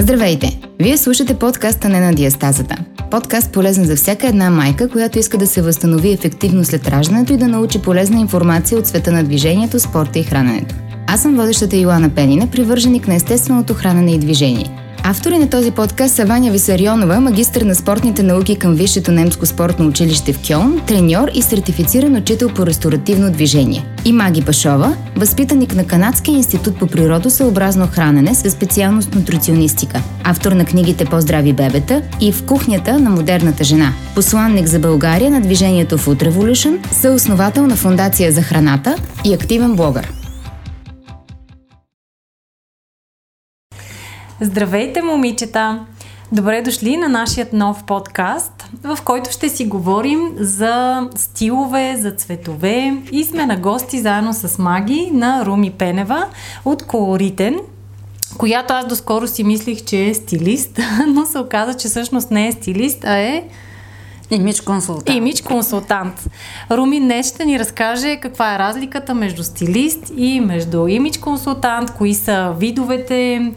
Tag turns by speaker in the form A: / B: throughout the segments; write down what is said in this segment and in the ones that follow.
A: Здравейте! Вие слушате подкаста Не на диастазата. Подкаст полезен за всяка една майка, която иска да се възстанови ефективно след раждането и да научи полезна информация от света на движението, спорта и храненето. Аз съм водещата Йоана Пенина, привърженик на естественото хранене и движение. Автори на този подкаст са Ваня Висарионова, магистър на спортните науки към Висшето немско спортно училище в Кьон, треньор и сертифициран учител по ресторативно движение. И Маги Пашова, възпитаник на Канадския институт по природосъобразно хранене със специалност нутриционистика, автор на книгите По-здрави бебета и В кухнята на модерната жена, посланник за България на движението Food Revolution, съосновател на Фундация за храната и активен блогър.
B: Здравейте, момичета! Добре дошли на нашия нов подкаст, в който ще си говорим за стилове, за цветове и сме на гости заедно с Маги на Руми Пенева от Колоритен, която аз доскоро си мислих, че е стилист, но се оказа, че всъщност не е стилист, а е
C: Имидж консултант.
B: Имидж консултант. Руми днес ще ни разкаже каква е разликата между стилист и между имидж консултант, кои са видовете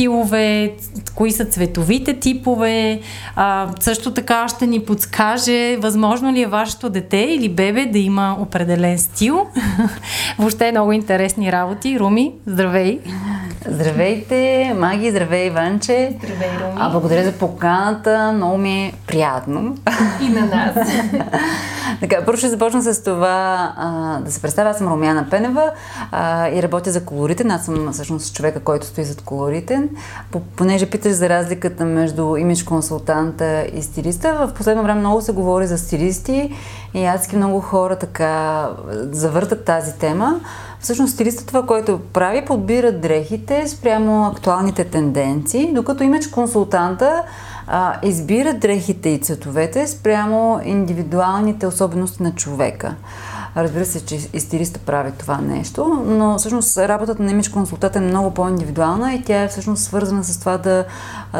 B: стилове, кои са цветовите типове. А, също така ще ни подскаже възможно ли е вашето дете или бебе да има определен стил. Въобще е много интересни работи. Руми, здравей!
C: Здравейте, Маги, здравей, Иванче.
B: Здравей, Руми.
C: А, благодаря за поканата, много ми е приятно.
B: И на нас.
C: така, първо ще започна с това а, да се представя. Аз съм Румяна Пенева а, и работя за колоритен. Аз съм всъщност човека, който стои зад Понеже питаш за разликата между имидж консултанта и стилиста, в последно време много се говори за стилисти и адски много хора така завъртат тази тема. Всъщност стилистът това, което прави, подбира дрехите спрямо актуалните тенденции, докато имидж консултанта а, избира дрехите и цветовете спрямо индивидуалните особености на човека. Разбира се, че и стилиста прави това нещо, но всъщност работата на имидж консултант е много по-индивидуална и тя е всъщност свързана с това да,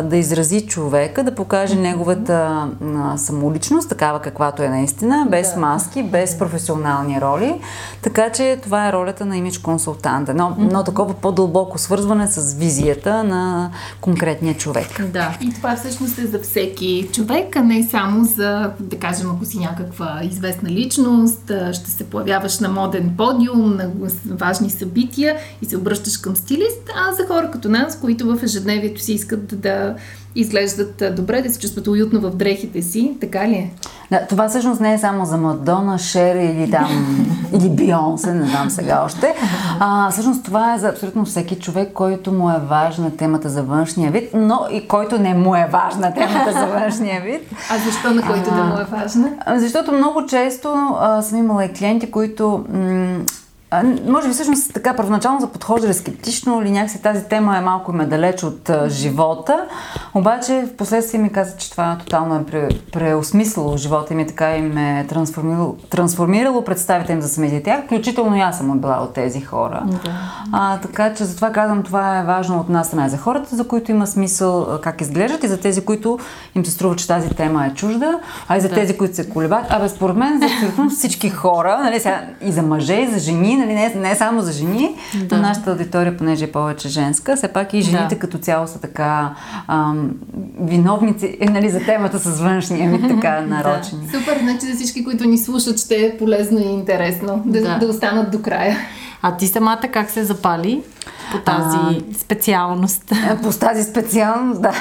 C: да изрази човека, да покаже mm-hmm. неговата самоличност, такава каквато е наистина, без да. маски, без професионални роли. Така че това е ролята на имидж консултанта. Но, mm-hmm. но такова по-дълбоко свързване с визията на конкретния човек.
D: Да, и това всъщност е за всеки човек, а не само за, да кажем, ако си някаква известна личност, ще се появяваш на моден подиум, на важни събития и се обръщаш към стилист, а за хора като нас, които в ежедневието си искат да изглеждат добре, да се чувстват уютно в дрехите си, така ли е?
C: Да, това всъщност не е само за Мадона, Шер или там, или Бионсе, не знам сега още. А, всъщност това е за абсолютно всеки човек, който му е важна темата за външния вид, но и който не му е важна темата за външния вид.
D: А защо на който а, да му е важна?
C: Защото много често а, съм имала и клиенти, които м- а, може би всъщност така първоначално заподхождали скептично или някакси тази тема е малко ме далеч от а, живота, обаче в последствие ми каза, че това тотално е пре, преосмислило живота им и така им е трансформирало, трансформирало представите им за самите тях, включително и аз съм била от тези хора. Да. А, така че затова казвам, това е важно от нас страна за хората, за които има смисъл как изглеждат и за тези, които им се струва, че тази тема е чужда, а и за да. тези, които се колебат. Абе, според мен за абсолютно всички хора, нали, сега, и за мъже, и за жени, нали, не, не само за жени, да. но нашата аудитория, понеже е повече женска, все пак и жените да. като цяло са така ам, виновници е, нали, за темата с външния вид, така нарочени.
D: Да. Супер, значи за всички, които ни слушат, ще е полезно и интересно да, да. да останат до края.
B: А ти самата как се запали по тази а, специалност?
C: По тази специалност, да.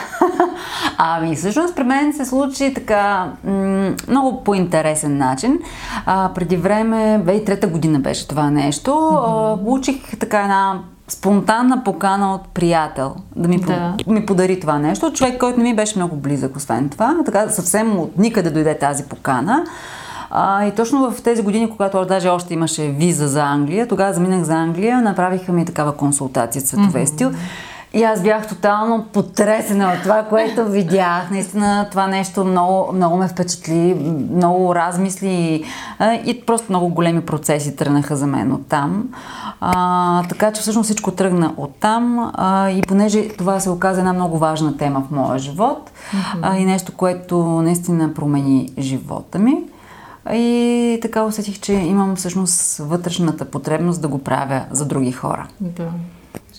C: Ами, всъщност при мен се случи така м- много по интересен начин. А, преди време, 2003 година беше това нещо, mm-hmm. а, получих така една спонтанна покана от приятел да ми, да. ми подари това нещо. Човек, който не ми беше много близък, освен това. Така съвсем от никъде дойде тази покана. А, и точно в тези години, когато даже още имаше виза за Англия, тогава заминах за Англия, направиха ми такава консултация цветове mm-hmm. стил. И аз бях тотално потресена от това, което видях. Наистина това нещо много, много ме впечатли, много размисли и просто много големи процеси тръгнаха за мен от там. А, така че всъщност всичко тръгна от там а, и понеже това се оказа една много важна тема в моя живот mm-hmm. а, и нещо, което наистина промени живота ми. И така усетих, че имам всъщност вътрешната потребност да го правя за други хора.
D: Да.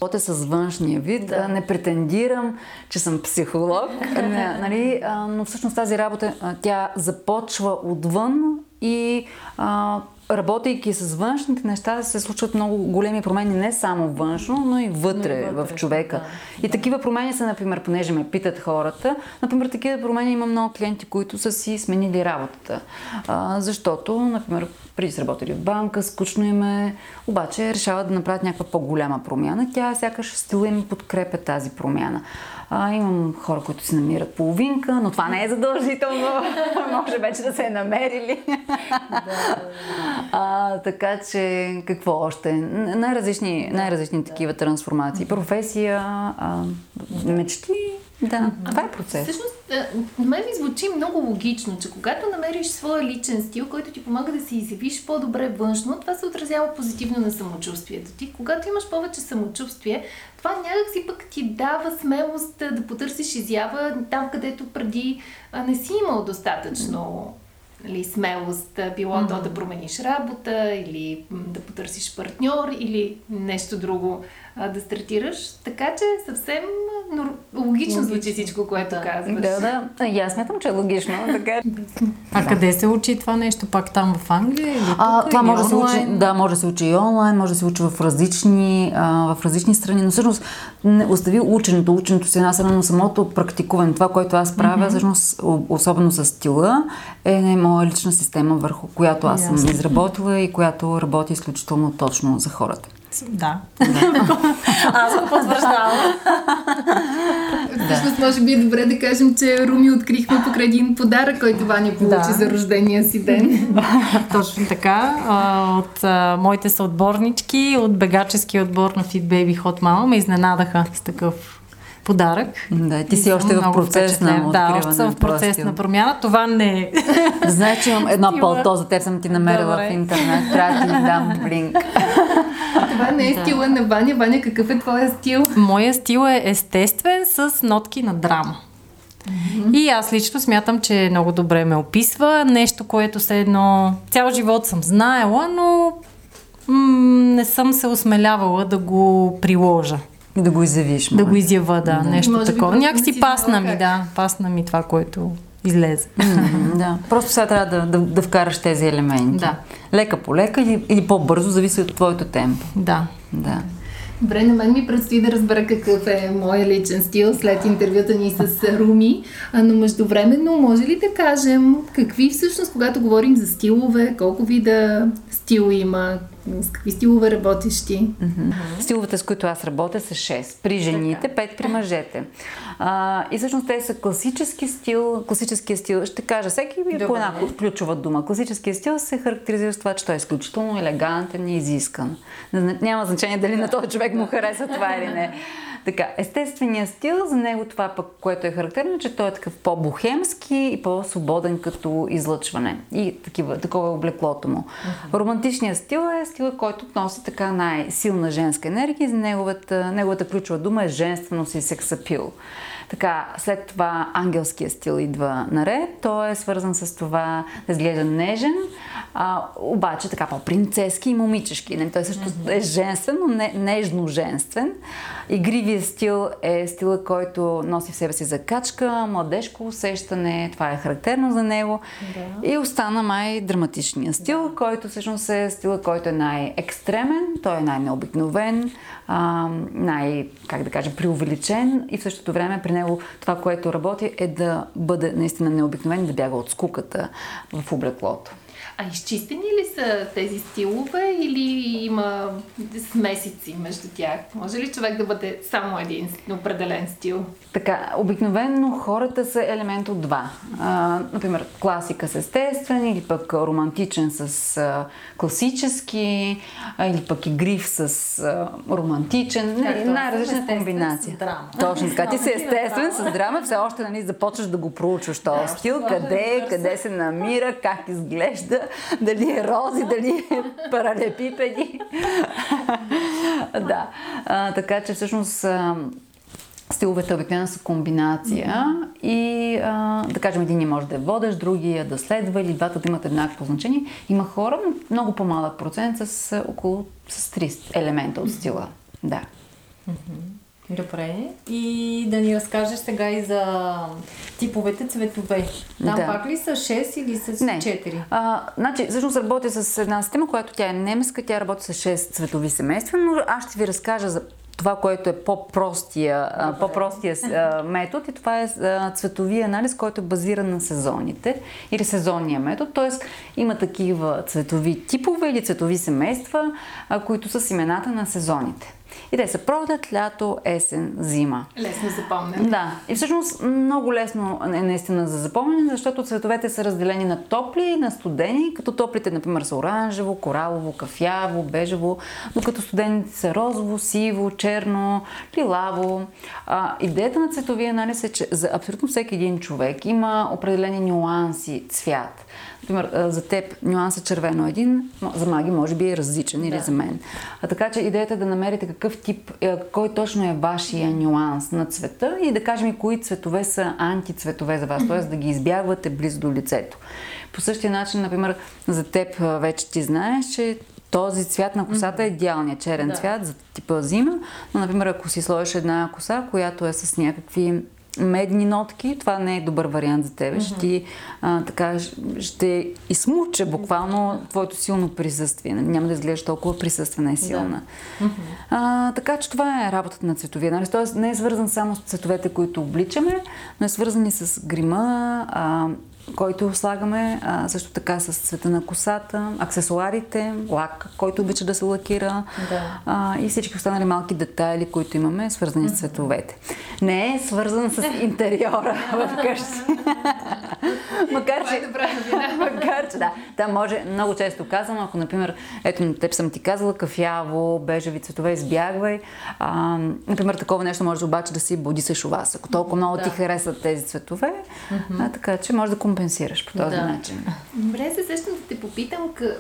C: Работя с външния вид, да. не претендирам, че съм психолог, не, нали, но всъщност тази работа, тя започва отвън и а, работейки с външните неща, се случват много големи промени, не само външно, но и вътре, но вътре в човека. Да, и да. такива промени са, например, понеже ме питат хората, например, такива промени има много клиенти, които са си сменили работата. А, защото, например, преди са работили в банка, скучно им е, обаче решават да направят някаква по-голяма промяна. Тя сякаш стила им подкрепя тази промяна. А, имам хора, които си намират половинка, но това не е задължително. Може вече да се е намерили. а, така че, какво още? Най-различни, най-различни такива трансформации. Професия, а, мечти, да, това е процес.
D: Всъщност, на мен ми звучи много логично, че когато намериш своя личен стил, който ти помага да се изявиш по-добре външно, това се отразява позитивно на самочувствието ти. Когато имаш повече самочувствие, това някак си пък ти дава смелост да потърсиш изява там, където преди не си имал достатъчно нали, смелост, било mm-hmm. то да промениш работа или да потърсиш партньор или нещо друго а, да стартираш. Така че съвсем логично, логично звучи всичко, което да. казваш.
C: Да, да. И аз смятам, че е логично. Така.
B: а да. къде се учи това нещо? Пак там в Англия? Или тук,
C: а, това или може да се учи, да, може да се учи и онлайн, може да се учи в различни, а, в различни страни, но всъщност не остави ученето, ученето си една страна, но самото практикуване, това, което аз правя, mm-hmm. всъщност, особено с стила, е не моя лична система, върху която аз съм изработила и която работи изключително точно за хората.
B: Да. Аз го потвърждавам.
D: Всъщност, може би е добре да кажем, че Руми открихме покрай един подарък, който Ваня получи да. за рождения си ден.
B: Точно така. От моите съотборнички, от бегачески отбор на Fit Baby Hot Mama ме изненадаха с такъв подарък.
C: Да, ти си още в процес на
B: Да, още съм в процес на промяна. Това не е.
C: Знаеш, че имам едно пълто за теб, съм ти намерила Добре. в интернет. Трябва да ти дам блинк.
D: Това не е да. стила на Ваня. Ваня, какъв е твоя стил?
B: Моя стил е естествен с нотки на драма. Mm-hmm. И аз лично смятам, че много добре ме описва. Нещо, което се едно цял живот съм знаела, но м- не съм се осмелявала да го приложа.
C: Да го изявиш.
B: Да го изява, да, да. нещо Може такова. Някакси пасна ми, да, пасна ми това, което излезе.
C: Mm-hmm, да. Просто сега трябва да, да, да вкараш тези елементи. Да. Лека по лека или, или по-бързо, зависи от твоето темпо.
B: Да.
C: Да.
D: Добре, на мен ми предстои да разбера какъв е моят личен стил след интервюта ни с Руми, но междувременно може ли да кажем какви всъщност, когато говорим за стилове, колко вида стил има, с какви стилове работиш ти?
C: Mm-hmm. Стиловете, с които аз работя, са 6. При жените, 5 при мъжете. А, и всъщност те са класически стил. Класическия стил, ще кажа, всеки е по една ключова дума. Класическия стил се характеризира с това, че той е изключително елегантен и изискан. Няма значение дали на този човек му харесва това или не. Така, естественият стил, за него това пък, което е характерно, че той е такъв по-бухемски и по-свободен като излъчване. И такива, такова е облеклото му. Uh-huh. Романтичният стил е стил, който носи така най-силна женска енергия и за неговата, неговата ключова дума е женственост и сексапил. Така, след това ангелския стил идва наред. Той е свързан с това да изглежда нежен, а, обаче така по-принцески и момичешки. Не, той също mm-hmm. е женствен, но не, нежно-женствен. Игривия стил е стила, който носи в себе си закачка, младежко усещане, това е характерно за него. Да. И остана май драматичния стил, да. който всъщност е стила, който е най-екстремен, той е най-необикновен, най, как да кажа, преувеличен и в същото време при него това, което работи е да бъде наистина необикновен да бяга от скуката в облеклото.
D: А изчистени ли са тези стилове или има смесици между тях? Може ли човек да бъде само един определен стил?
C: Така, обикновено хората са елемент от два. А, например, класика с естествен или пък романтичен с а, класически, а, или пък и гриф с а, романтичен. Как най-различна комбинация. Точно така. Ти си естествен с драма, все още нали, започваш да го проучваш този стил, къде, къде се намира, как изглежда, дали е рози, дали е паралепипеди. да. А, така че всъщност стиловете обикновено са комбинация mm-hmm. и а, да кажем един може да е водещ, другия да следва или двата да имат еднакво значение. Има хора, много по-малък процент с около с 3 елемента от стила. Да.
B: Добре. И да ни разкажеш сега и за типовете цветове. Там
C: Да.
B: пак ли са 6 или са
C: Не.
B: 4?
C: А, значи, всъщност работя с една система, която тя е немска, тя работи с 6 цветови семейства, но аз ще ви разкажа за това, което е по-простия, по-простия метод и това е цветовия анализ, който е базиран на сезоните или сезонния метод, т.е. има такива цветови типове или цветови семейства, които са с имената на сезоните. И те са пролет, лято, есен, зима.
D: Лесно запомнен.
C: Да, и всъщност много лесно е наистина за запомняне, защото цветовете са разделени на топли и на студени, като топлите, например, са оранжево, коралово, кафяво, бежево, докато студените са розово, сиво, черно, лилаво. А, идеята на цветовия анализ е, че за абсолютно всеки един човек има определени нюанси цвят. Например, за теб нюансът червено е един, за Маги може би е различен или
B: Да.
C: за мен. А така че идеята е да намерите какъв тип, кой точно е вашия нюанс на цвета и да кажем и кои цветове са антицветове за вас, т.е. да ги избягвате близо до лицето. По същия начин, например, за теб вече ти знаеш, че този цвят на косата е идеалният черен
B: Да.
C: цвят за типа зима, но, например, ако си сложиш една коса, която е с някакви медни нотки, това не е добър вариант за теб. Ще ти а, така, ще измуче буквално твоето силно присъствие. Няма да изглеждаш толкова присъствена и силна. А, така че това е работата на цветовия анализ. Тоест не е свързан само с цветовете, които обличаме, но е свързан и с грима, а, който слагаме, а, също така с цвета на косата, аксесуарите, лак, който обича да се лакира
B: Да.
C: а, и всички останали малки детайли, които имаме, свързани с цветовете. Не е свързан с интериора в къщи. Макар,
D: е
C: че,
D: новина.
C: макар, че да, там може, много често казвам, ако, например, ето на теб съм ти казала кафяво, бежеви цветове, избягвай. А, например, такова нещо може обаче да си бодисаш у вас, ако толкова много ти
B: Да.
C: харесват тези цветове, а, така че може да компенсираш по този
B: Да.
C: начин.
D: Добре, се сещам да те попитам, къ...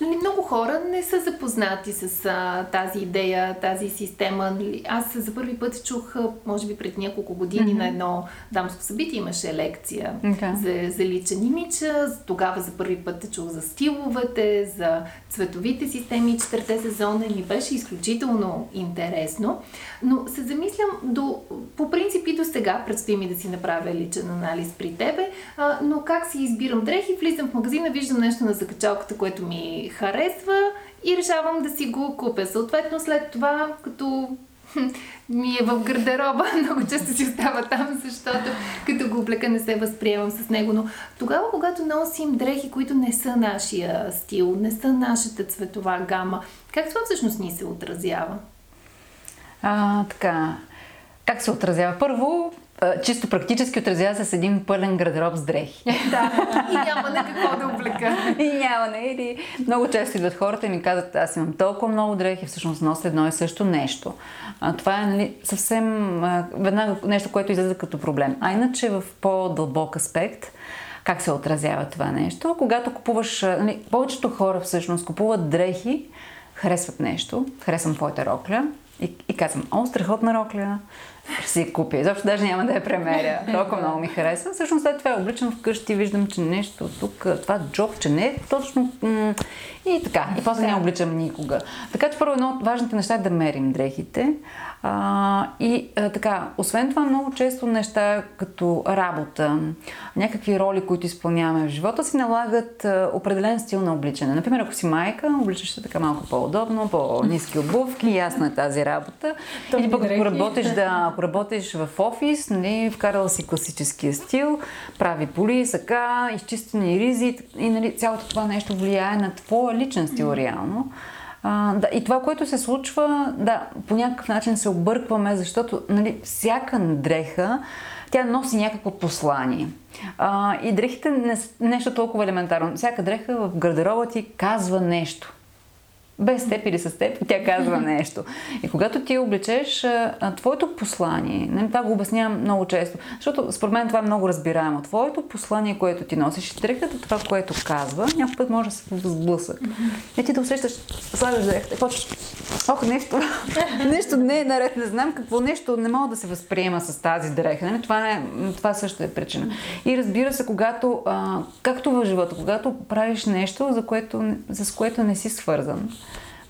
D: нали, много хора не са запознати с а, тази идея, тази система. Нали, Аз за първи път чух, може би преди няколко години, на едно дамско събитие имаше лекция За, за личен имидж. Тогава за първи път те чух за стиловете, за цветовите системи, четирите сезона и ми беше изключително интересно. Но се замислям, до, по принцип и до сега, предстои ми да си направя личен анализ при тебе, а, но как си избирам дрехи, влизам в магазина, виждам нещо на закачалката, което ми харесва и решавам да си го купя. Съответно, след това, като ми е в гардероба, много често си остава там, защото като го облека не се възприемам с него. Но тогава, когато носим дрехи, които не са нашия стил, не са нашата цветова гама, как това всъщност ни се отразява?
C: А, така, как се отразява? Първо, чисто практически отразява се с един пълен гардероб с дрехи.
D: Да, и няма на какво да облека.
C: И няма, не или много често идват хората и ми казват, аз имам толкова много дрехи, всъщност нося едно и също нещо. А, това е нали, съвсем а, веднага нещо, което излезе като проблем. А иначе в по-дълбок аспект, как се отразява това нещо? Когато купуваш, нали, повечето хора всъщност купуват дрехи, харесват нещо, харесвам твоята рокля и, и казвам, о, страхотна рокля, ще си купя. Изобщо даже няма да я премеря. Толкова много ми харесва. Всъщност след това я обличам вкъщи и виждам, че нещо тук, това джоб, че не е точно... м- и така. И после не я обличам никога. Така че първо едно от важните неща е да мерим дрехите. А, и а, така, освен това много често неща като работа, някакви роли, които изпълняваме в живота си, налагат а, определен стил на обличане. Например, ако си майка, обличаш се така малко по-удобно, по-низки обувки, ясна е тази работа. Или пък ако работиш, да, ако работиш в офис, нали, вкарала си класическия стил, прави поли, сака, изчистени ризи и нали, цялото това нещо влияе на твоя личен стил реално. А, да, и това, което се случва, да, по някакъв начин се объркваме, защото нали, всяка дреха, тя носи някакво послание. А, и дрехите не са нещо толкова елементарно. Всяка дреха в гардероба ти казва нещо без теб или с теб, тя казва нещо. И когато ти а, твоето послание, нали, това го обяснявам много често, защото според мен това е много разбираемо. Твоето послание, което ти носиш, дрехата, това, което казва, някой път може да се сблъсък. И ти да усещаш, слагаш дрехата и почваш, ох, нещо, нещо не е наред, не знам какво нещо, не мога да се възприема с тази дреха. Нали? Това, е, това също е причина. И разбира се, когато, а, както в живота, когато правиш нещо, за което, с което не си свързан,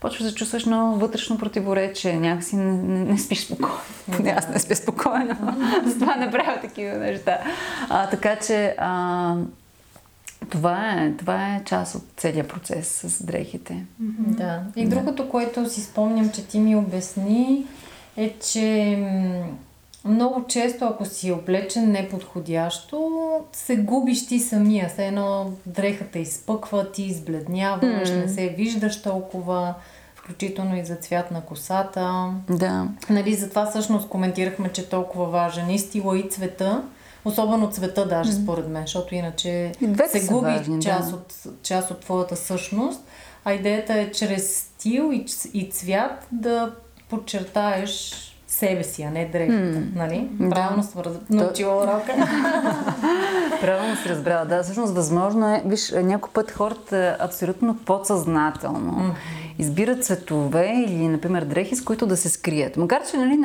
C: почваш да чувстваш много вътрешно противоречие, някакси не, не, не спиш спокойно. Поне аз не спя спокойно. С това не правя такива неща. А, така че а, това е, това е част от целият процес с дрехите.
B: Да. И другото, което си спомням, че ти ми обясни, е, че много често, ако си облечен неподходящо, се губиш ти самия. Все едно дрехата изпъква, ти избледняваш, mm. не се виждаш толкова, включително и за цвят на косата.
C: Да.
B: Нали, затова всъщност коментирахме, че е толкова важен и стила и цвета. Особено цвета даже, mm. според мен, защото иначе се губи важни, част, да. от, част от твоята същност. А идеята е чрез стил и, и цвят да подчертаеш себе си, а не дрехата. Mm. Нали? Правилно да. съм раз... научила урока.
C: Правилно си разбрала. Да, всъщност възможно е, виж, някой път хората абсолютно подсъзнателно mm-hmm. Избират цветове или, например, дрехи, с които да се скрият. Макар, че нали,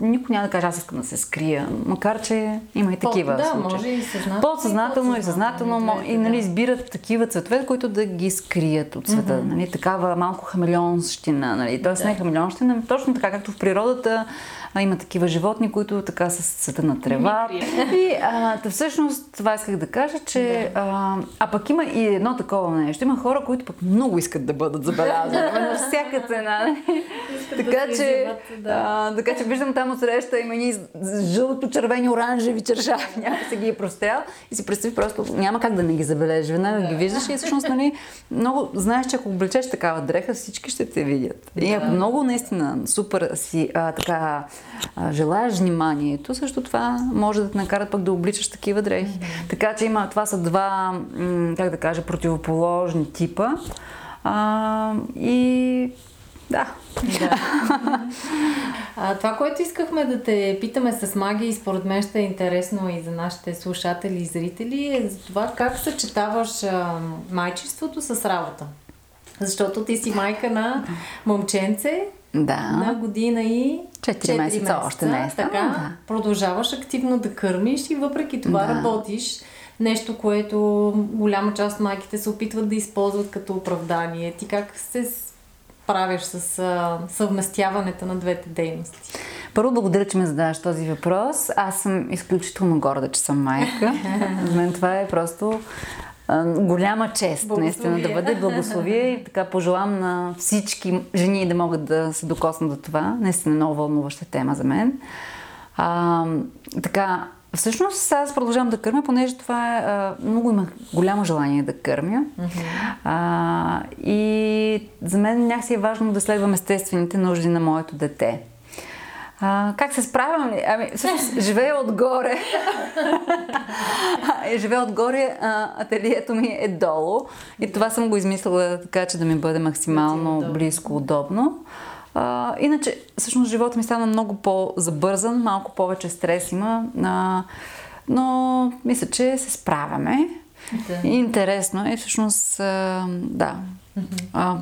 C: никой няма да каже, аз искам да се скрия, макар че има и такива
B: да,
C: случаи.
B: може и съзнателно.
C: Подсъзнателно и съзнателно и, и нали, избират такива цветове, които да ги скрият от света. Mm-hmm. Нали, такава малко хамелеонщина. Нали. Тоест да. не хамелеонщина, точно така както в природата а, има такива животни, които така с цвета на трева. И а, да, всъщност това исках да кажа, че а, а пък има и едно такова нещо. Има хора, които пък много искат да бъдат забелязани на всяка цена. така, че, а, така че виждам там среща има ни жълто, червени, оранжеви чершави. Някой се ги е прострял и си представи просто няма как да не ги забележи. Веднага ги виждаш и всъщност нали, много знаеш, че ако облечеш такава дреха, всички ще те видят. И ако много наистина супер си а, така желаеш вниманието, също това може да те накарат пък да обличаш такива дрехи. Mm-hmm. Така че има, това са два, как да кажа, противоположни типа. А, и да. да.
B: а, това, което искахме да те питаме с магия и според мен ще е интересно и за нашите слушатели и зрители е за това как съчетаваш а, майчеството с работа. Защото ти си майка на момченце,
C: да.
B: на година и
C: 4, 4 месеца, месеца още не е
B: Така, да. продължаваш активно да кърмиш и въпреки това да. работиш. Нещо, което голяма част от майките се опитват да използват като оправдание. Ти как се справяш с а, съвместяването на двете дейности?
C: Първо, благодаря, че ме задаваш този въпрос. Аз съм изключително горда, че съм майка. За мен това е просто голяма чест, наистина, да бъде благословие и така пожелавам на всички жени да могат да се докоснат до това. Наистина много вълнуваща тема за мен. А, така, Всъщност аз продължавам да кърмя, понеже това е... А, много имах голямо желание да кърмя. А, и за мен някакси е важно да следвам естествените нужди на моето дете. А, как се справям ли? Ами, всъщност, живея отгоре. живея отгоре, а, ателието ми е долу. И това съм го измислила така, че да ми бъде максимално близко, удобно. А, иначе, всъщност, живота ми стана много по-забързан, малко повече стрес има. А, но мисля, че се справяме. Да. Интересно е, всъщност, а, да. А,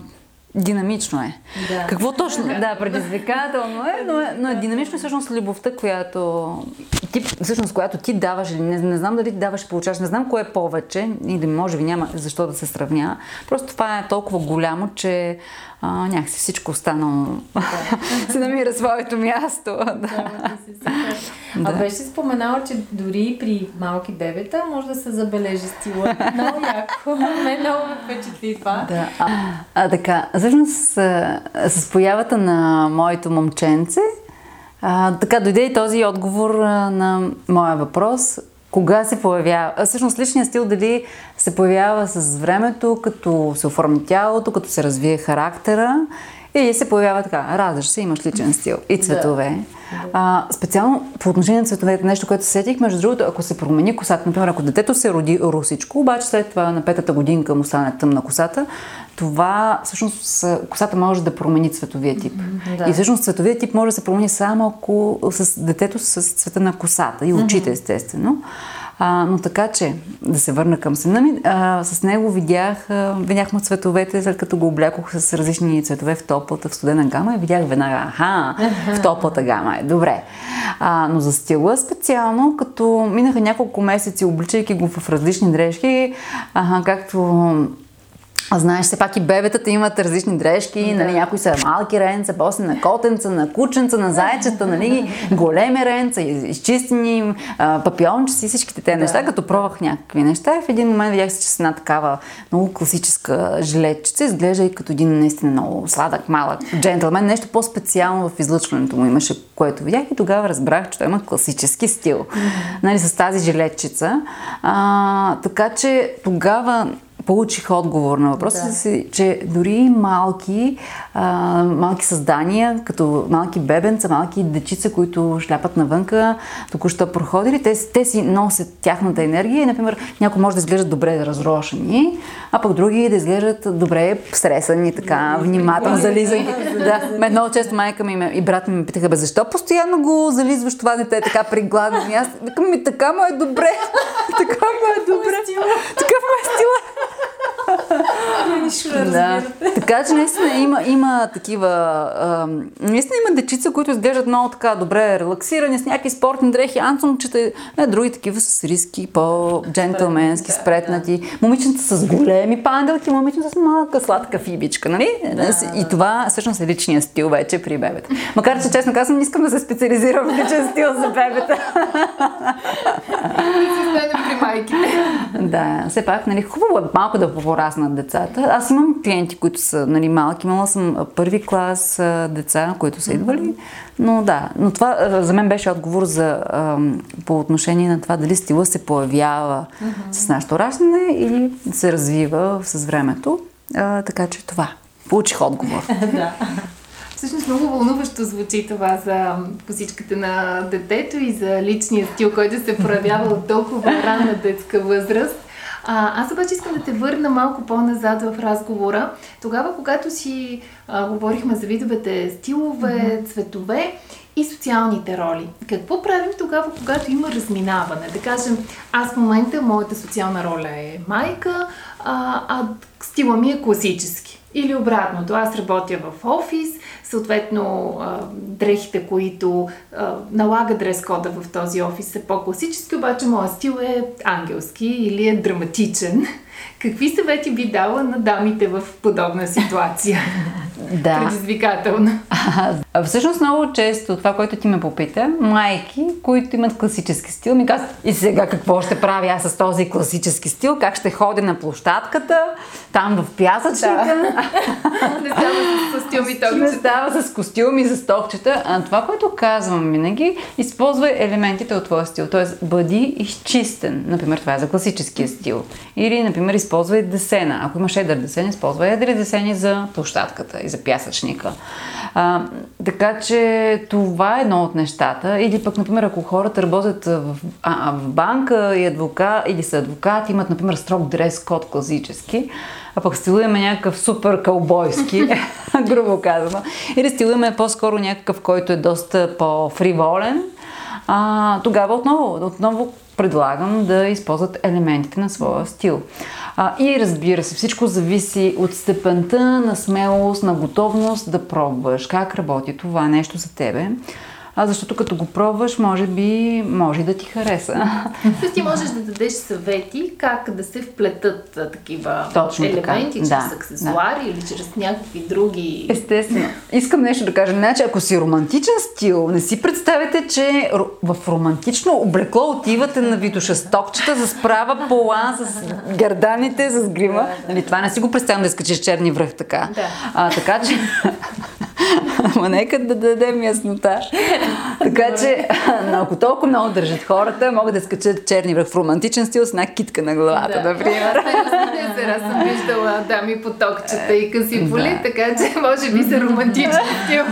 C: Динамично е. Да. Какво точно? Да, предизвикателно е, но е, но е динамично всъщност любовта, която ти, всъщност, която ти даваш, не, не знам дали ти даваш и получаваш, не знам кое е повече, и да може би няма защо да се сравня. Просто това е толкова голямо, че а, някакси всичко останало да. се намира своето място. Да. Да,
B: а беше споменала, че дори при малки бебета може да се забележи стила. Много яко. Ме много ме впечатли това.
C: Да. А, а така, всъщност с, с появата на моето момченце, а, така дойде и този отговор а, на моя въпрос. Кога се появява? А, всъщност личният стил дали се появява с времето, като се оформи тялото, като се развие характера или се появява така, раждаш се, имаш личен стил и цветове. Да. А, специално по отношение на цветовете, нещо, което сетих, между другото, ако се промени косата, например, ако детето се роди русичко, обаче след това на петата годинка му стане тъмна косата, това всъщност косата може да промени цветовия тип. Да. И всъщност цветовия тип може да се промени само ако с детето с цвета на косата и очите, естествено. А, но така че, да се върна към сина ми, а, с него видях, а, видяхме цветовете, след като го облякох с различни цветове в топлата, в студена гама и видях веднага, аха, в топлата гама е, добре. А, но за стила специално, като минаха няколко месеци, обличайки го в различни дрежки, а, както знаеш, все пак и бебетата имат различни дрежки, да. нали, някои са малки ренца, после на котенца, на кученца, на зайчета, нали, големи ренца, изчистени, папиончици и всичките те да. неща, като пробвах някакви неща в един момент видях се, че с една такава много класическа жилетчица, изглежда и като един наистина много сладък, малък джентлмен, нещо по-специално в излъчването му имаше, което видях и тогава разбрах, че той има класически стил, нали, с тази жилетчица. А, така че тогава получих отговор на въпроса да. си, че дори малки, а, малки създания, като малки бебенца, малки дечица, които шляпат навънка, току-що проходили, те, те си носят тяхната енергия и, например, някои може да изглеждат добре разрошени, а пък други да изглеждат добре стресани, така, внимателно зализани. да, много често майка ми и брат ми ме питаха, бе, защо постоянно го зализваш това дете така пригладно? И аз ми, така му е добре. така му е добре. Такъв му е стила
B: да.
C: Така че наистина има, има такива. А, наистина има дечица, които изглеждат много така добре релаксирани, с някакви спортни дрехи, анцумчета, е, други такива с риски, по-джентълменски, спретнати. Момичета с големи панделки, момичета с малка сладка фибичка, нали? Да, и това всъщност е личният стил вече при бебета. Макар че, честно казвам, не искам да се специализирам в личен стил за бебета.
D: при майките.
C: Да, все пак, нали, хубаво е малко да пораснат децата. Аз имам клиенти, които са нали, малки. Имала съм първи клас деца, които са идвали. Но да, но това за мен беше отговор за, по отношение на това дали стила се появява mm-hmm. с нашето раждане или се развива с времето. А, така че това. Получих отговор.
D: да. Всъщност много вълнуващо звучи това за косичката на детето и за личния стил, който се проявява от толкова ранна детска възраст. А, аз обаче искам да те върна малко по-назад в разговора. Тогава, когато си а, говорихме за видовете стилове, mm-hmm. цветове и социалните роли. Какво правим тогава, когато има разминаване? Да кажем, аз в момента моята социална роля е майка, а, а стила ми е класически. Или обратното, аз работя в офис, съответно дрехите, които налага дрес-кода в този офис са по-класически, обаче моят стил е ангелски или е драматичен. Какви съвети би дала на дамите в подобна ситуация?
C: да.
D: Предизвикателна.
C: А, всъщност много често това, което ти ме попита, майки, които имат класически стил, ми казват, и сега какво ще правя аз с този класически стил, как ще ходя на площадката, там в пясъчника.
D: Да. не става с костюми токчета.
C: Не става с костюми за стокчета. А това, което казвам винаги, използвай елементите от твоя стил. Тоест, бъди изчистен. Например, това е за класическия стил. Или, например, използвай десена. Ако имаш едър десен, използвай едри десени за площадката и за пясъчника. А, така че това е едно от нещата. Или пък, например, ако хората работят в, а, в банка и адвокат, или са адвокати, имат, например, строг дрес код класически, а пък стилуваме някакъв супер кълбойски, грубо казано. Или стилуваме по-скоро някакъв, който е доста по-фриволен, а, тогава отново, отново предлагам да използват елементите на своя стил. А, и разбира се, всичко зависи от степента на смелост, на готовност да пробваш как работи това нещо за тебе а защото като го пробваш, може би, може да ти хареса.
D: Тоест ти можеш да дадеш съвети как да се вплетат такива Точно елементи, така. чрез да, аксесуари да. или чрез някакви други...
C: Естествено. Искам нещо да кажа. Значи, ако си романтичен стил, не си представете, че в романтично облекло отивате на видушестокчета за справа пола с гърданите, с грима. Да, да. Нали, това не си го представям да скачиш черни връх така. Да. А, така че... Ама нека да дадем яснота. така че, ако толкова много държат хората, могат да скачат черни връх в романтичен стил с една китка на главата, да. например.
D: Аз съм виждала дами по токчета и къси поли, така че може би са романтичен стил.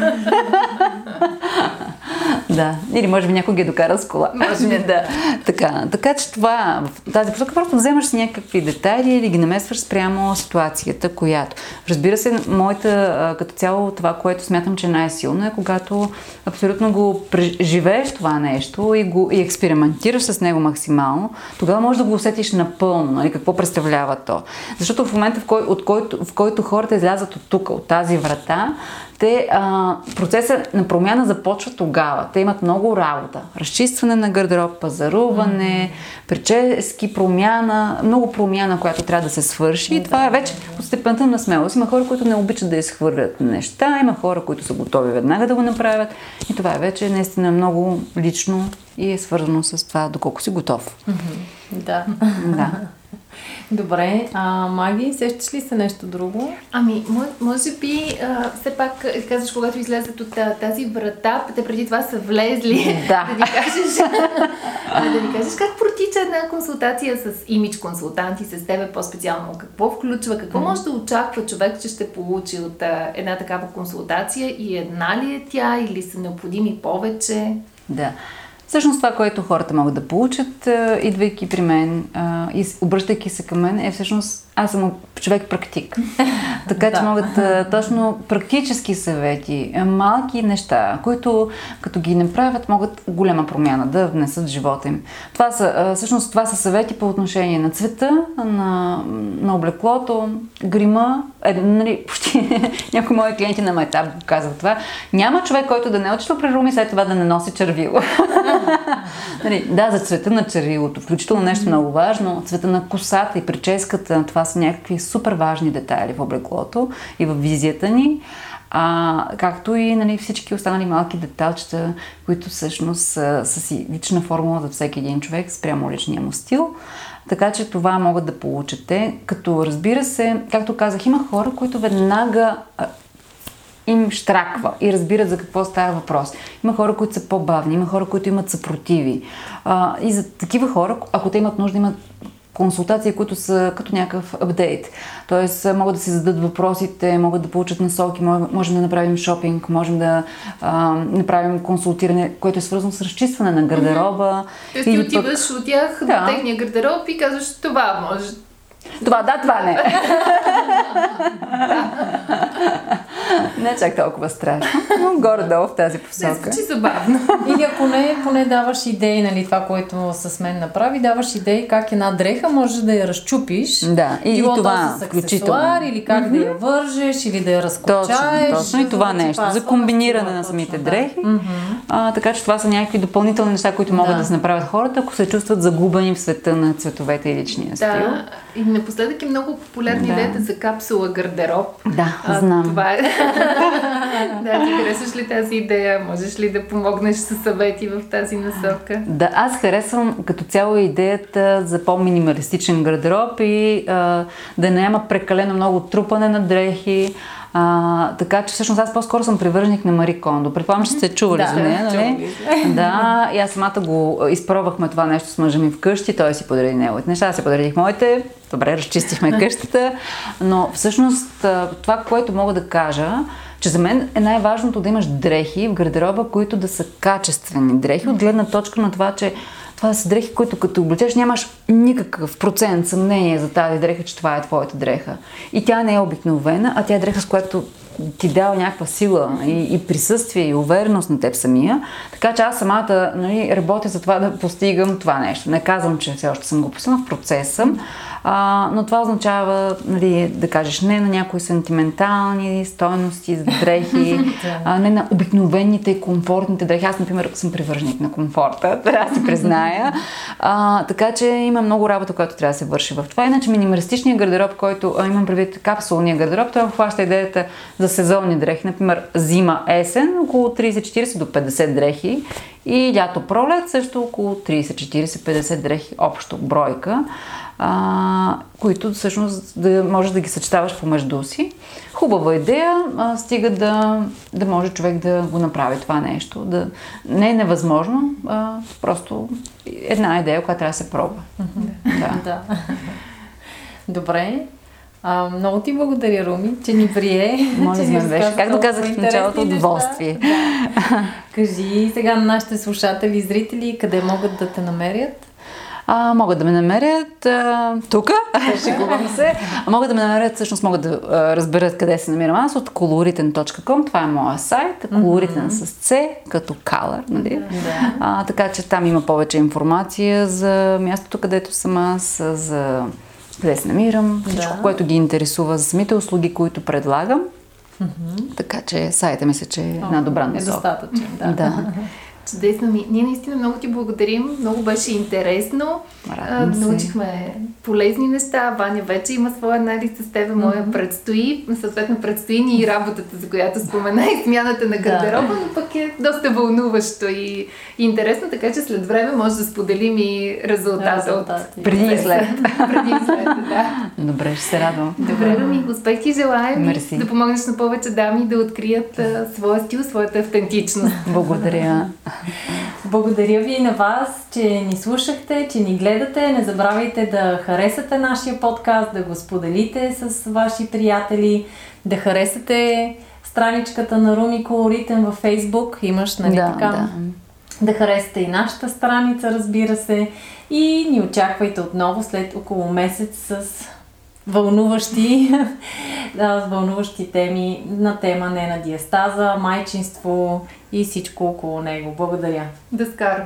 C: Да, или може би някой ги е докарал с кола.
D: Може би.
C: да. Така, така че това, в тази посока просто вземаш си някакви детайли или ги намесваш спрямо ситуацията, която. Разбира се, моята, като цяло това, което смятам, че най-силно е, когато абсолютно го преживееш това нещо и, го, и експериментираш с него максимално, тогава можеш да го усетиш напълно, нали, какво представлява то. Защото в момента, в, кой, от който, в който хората излязат от тук, от тази врата, те, а, процесът на промяна започва тогава. Те имат много работа. Разчистване на гардероб, пазаруване, mm-hmm. прически, промяна, много промяна, която трябва да се свърши. И това е вече от степента на смелост. Има хора, които не обичат да изхвърлят неща, има хора, които са готови веднага да го направят. И това е вече наистина много лично и е свързано с това, доколко си готов.
B: Mm-hmm. Да.
C: да.
B: Добре, а Маги, сещаш ли се нещо друго?
D: Ами, може би, а, все пак, е, казваш, когато излезат от тази врата, те преди това са влезли.
C: Да.
D: да ни кажеш, да ни кажеш как протича една консултация с имидж консултанти, с тебе по-специално. Какво включва, какво може да очаква човек, че ще получи от а, една такава консултация и една ли е тя или са необходими повече?
C: Да. Всъщност това, което хората могат да получат, идвайки при мен и обръщайки се към мен, е всъщност аз съм човек практик. така че могат точно практически съвети, малки неща, които като ги направят, могат голема промяна да внесат в живота им. Това са, всъщност това са съвети по отношение на цвета, на, на облеклото, грима. Е, нали, почти някои мои клиенти на майтап казват това. Няма човек, който да не е отишъл при Руми след това да не носи червило. нали, да, за цвета на червилото, включително нещо много важно, цвета на косата и прическата, това са някакви супер важни детайли в облеклото и в визията ни. А, както и нали, всички останали малки деталчета, които всъщност са, са си лична формула за всеки един човек спрямо личния му стил. Така че това могат да получите. Като разбира се, както казах, има хора, които веднага им штраква и разбират за какво става въпрос. Има хора, които са по-бавни, има хора, които имат съпротиви. А, и за такива хора, ако те имат нужда, имат консултации, които са като някакъв апдейт. Тоест, могат да си зададат въпросите, могат да получат насоки, можем да направим шопинг, можем да а, направим консултиране, което е свързано с разчистване на гардероба.
D: Тоест, ти отиваш пък... от тях да. до техния гардероб и казваш, това може
C: това да, това не. не чак толкова страшно, но горе-долу в тази посока. Не
D: звучи забавно.
B: Или ако не, поне даваш идеи, нали, това, което с мен направи, даваш идеи как една дреха може да я разчупиш.
C: Да, и, и това
B: с аксесуар, или как mm-hmm. да я вържеш, или да я разкочаеш.
C: Точно, точно и това нещо. За комбиниране на самите дрехи. Да. А, така че това са някакви допълнителни неща, които могат да. да се направят хората, ако се чувстват загубени в света на цветовете и личния да. стил.
D: Напоследък е много популярна да. идеята за капсула гардероб.
C: Да, а, знам.
D: Това е. да, ти харесваш ли тази идея? Можеш ли да помогнеш с съвети в тази насока?
C: Да, аз харесвам като цяло идеята за по-минималистичен гардероб и а, да няма прекалено много трупане на дрехи, а, така че всъщност аз по-скоро съм привърженик на Мари Кондо. Предполагам, че сте чували да, за нея, нали? Да, и аз самата го изпробвахме това нещо с мъжа ми вкъщи, той си подари неговите неща, аз си подарих моите, добре, разчистихме къщата, но всъщност това, което мога да кажа, че за мен е най-важното да имаш дрехи в гардероба, които да са качествени дрехи, от гледна точка на това, че това са дрехи, които като облечеш нямаш никакъв процент съмнение за тази дреха, че това е твоята дреха. И тя не е обикновена, а тя е дреха, с която ти дава някаква сила и, и присъствие и увереност на теб самия. Така че аз самата нали, работя за това да постигам това нещо. Не казвам, че все още съм го постигнала, в процес съм, а, но това означава нали, да кажеш не на някои сантиментални стойности, дрехи, а, не на обикновените и комфортните дрехи. Аз, например, съм привърженик на комфорта, трябва да си призная. А, така че има много работа, която трябва да се върши в това. Иначе минималистичният гардероб, който а, имам предвид капсулния гардероб, той обхваща идеята за сезонни дрехи. Например, зима-есен около 30-40 до 50 дрехи и лято-пролет също около 30-40-50 дрехи общо бройка а, които всъщност да можеш да ги съчетаваш помежду си. Хубава идея, а, стига да, да може човек да го направи това нещо. Да, не е невъзможно, а, просто една идея, която трябва да се пробва.
B: Да. да. Добре. А, много ти благодаря, Руми, че ни прие.
C: Може да беше. Както казах в началото, удоволствие.
B: Да. Кажи сега на нашите слушатели и зрители къде могат да те намерят
C: а, могат да ме намерят а, тук, шегувам се, а могат да ме намерят, всъщност могат да а, разберат къде се намирам аз от coloriten.com, това е моя сайт, coloriten mm-hmm. с C, като color, нали? Yeah. А, така че там има повече информация за мястото, където съм аз, за къде се намирам, всичко, да. което ги интересува за самите услуги, които предлагам. Mm-hmm. Така че сайта мисля, че е една добра насока.
B: Е достатъчен, да.
C: да.
D: Чудесно ми. Ние наистина много ти благодарим. Много беше интересно. А, научихме полезни неща. Ваня вече има своя анализ с теб. Моя mm-hmm. предстои. Съответно предстои ни и работата, за която спомена и смяната на гардероба, да. но пък е доста вълнуващо и, и интересно, така че след време може да споделим и резултата от...
C: Преди и след.
D: Преди и след, да.
C: Добре, ще се радвам.
D: Добре, ми успех ти желаем
C: Мерси.
D: да помогнеш на повече дами да открият а, своя стил, своята автентичност.
C: Благодаря.
B: Благодаря ви и на вас, че ни слушахте, че ни гледате. Не забравяйте да харесате нашия подкаст, да го споделите с ваши приятели, да харесате страничката на Руми Колоритен във Фейсбук. Имаш, нали
C: да,
B: така?
C: Да.
B: да харесате и нашата страница, разбира се. И ни очаквайте отново след около месец с вълнуващи, да, с вълнуващи теми на тема не на диастаза, майчинство и всичко около него. Благодаря.
D: Да скара.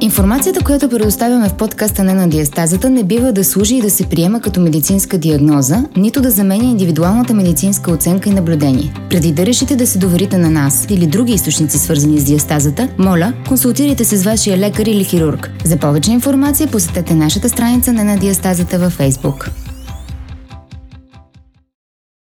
A: Информацията, която предоставяме в подкаста не на диастазата, не бива да служи и да се приема като медицинска диагноза, нито да заменя индивидуалната медицинска оценка и наблюдение. Преди да решите да се доверите на нас или други източници свързани с диастазата, моля, консултирайте се с вашия лекар или хирург. За повече информация посетете нашата страница не на диастазата във Facebook.